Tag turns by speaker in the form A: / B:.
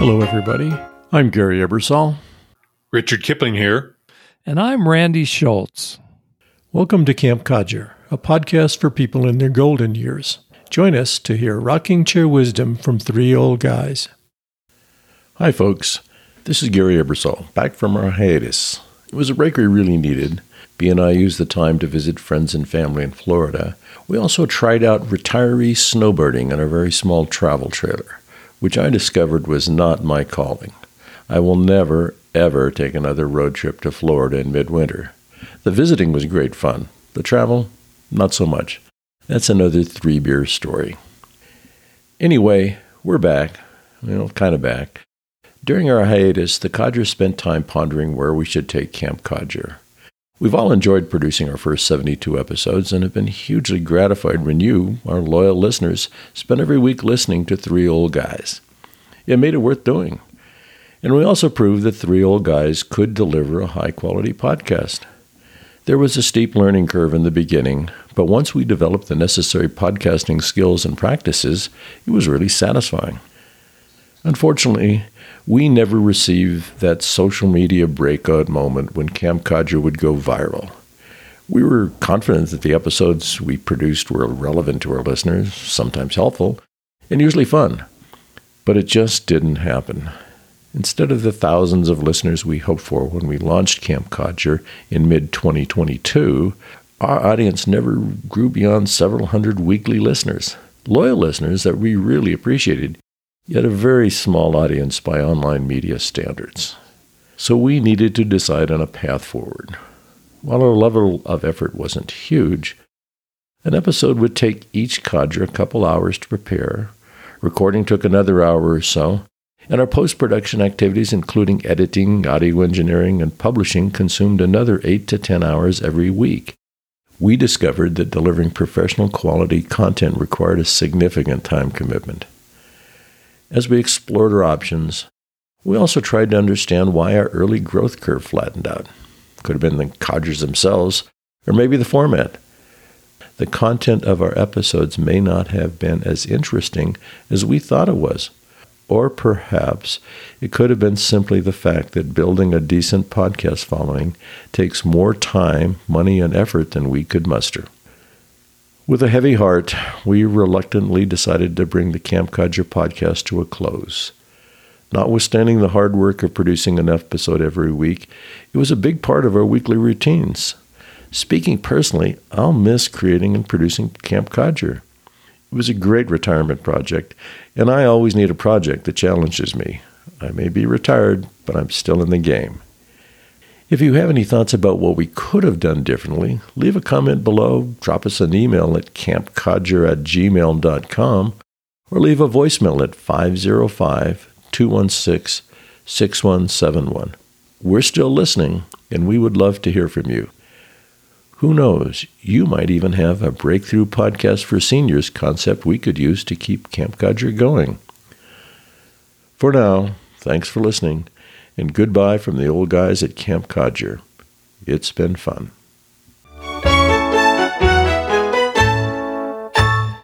A: everybody. I'm Gary Ebersol.
B: Richard Kipling here.
C: And I'm Randy Schultz.
A: Welcome to Camp Codger, a podcast for people in their golden years. Join us to hear rocking chair wisdom from three old guys.
D: Hi, folks. This is Gary Ebersol, back from our hiatus. It was a break we really needed. B and I used the time to visit friends and family in Florida. We also tried out retiree snowbirding in a very small travel trailer, which I discovered was not my calling. I will never, ever take another road trip to Florida in midwinter. The visiting was great fun. The travel, not so much. That's another three beer story. Anyway, we're back. Well, kind of back. During our hiatus, the Codgers spent time pondering where we should take Camp Codger. We've all enjoyed producing our first 72 episodes and have been hugely gratified when you, our loyal listeners, spend every week listening to three old guys. It made it worth doing. And we also proved that three old guys could deliver a high quality podcast. There was a steep learning curve in the beginning, but once we developed the necessary podcasting skills and practices, it was really satisfying. Unfortunately, we never received that social media breakout moment when Camp Codger would go viral. We were confident that the episodes we produced were relevant to our listeners, sometimes helpful, and usually fun. But it just didn't happen. Instead of the thousands of listeners we hoped for when we launched Camp Codger in mid 2022, our audience never grew beyond several hundred weekly listeners, loyal listeners that we really appreciated, yet a very small audience by online media standards. So we needed to decide on a path forward. While our level of effort wasn't huge, an episode would take each codger a couple hours to prepare. Recording took another hour or so, and our post production activities, including editing, audio engineering, and publishing, consumed another 8 to 10 hours every week. We discovered that delivering professional quality content required a significant time commitment. As we explored our options, we also tried to understand why our early growth curve flattened out. Could have been the codgers themselves, or maybe the format. The content of our episodes may not have been as interesting as we thought it was. Or perhaps it could have been simply the fact that building a decent podcast following takes more time, money, and effort than we could muster. With a heavy heart, we reluctantly decided to bring the Camp Codger podcast to a close. Notwithstanding the hard work of producing an episode every week, it was a big part of our weekly routines. Speaking personally, I'll miss creating and producing Camp Codger. It was a great retirement project, and I always need a project that challenges me. I may be retired, but I'm still in the game. If you have any thoughts about what we could have done differently, leave a comment below, drop us an email at campcodger at gmail.com, or leave a voicemail at 505 216 6171. We're still listening, and we would love to hear from you. Who knows? You might even have a breakthrough podcast for seniors concept we could use to keep Camp Codger going. For now, thanks for listening, and goodbye from the old guys at Camp Codger. It's been fun.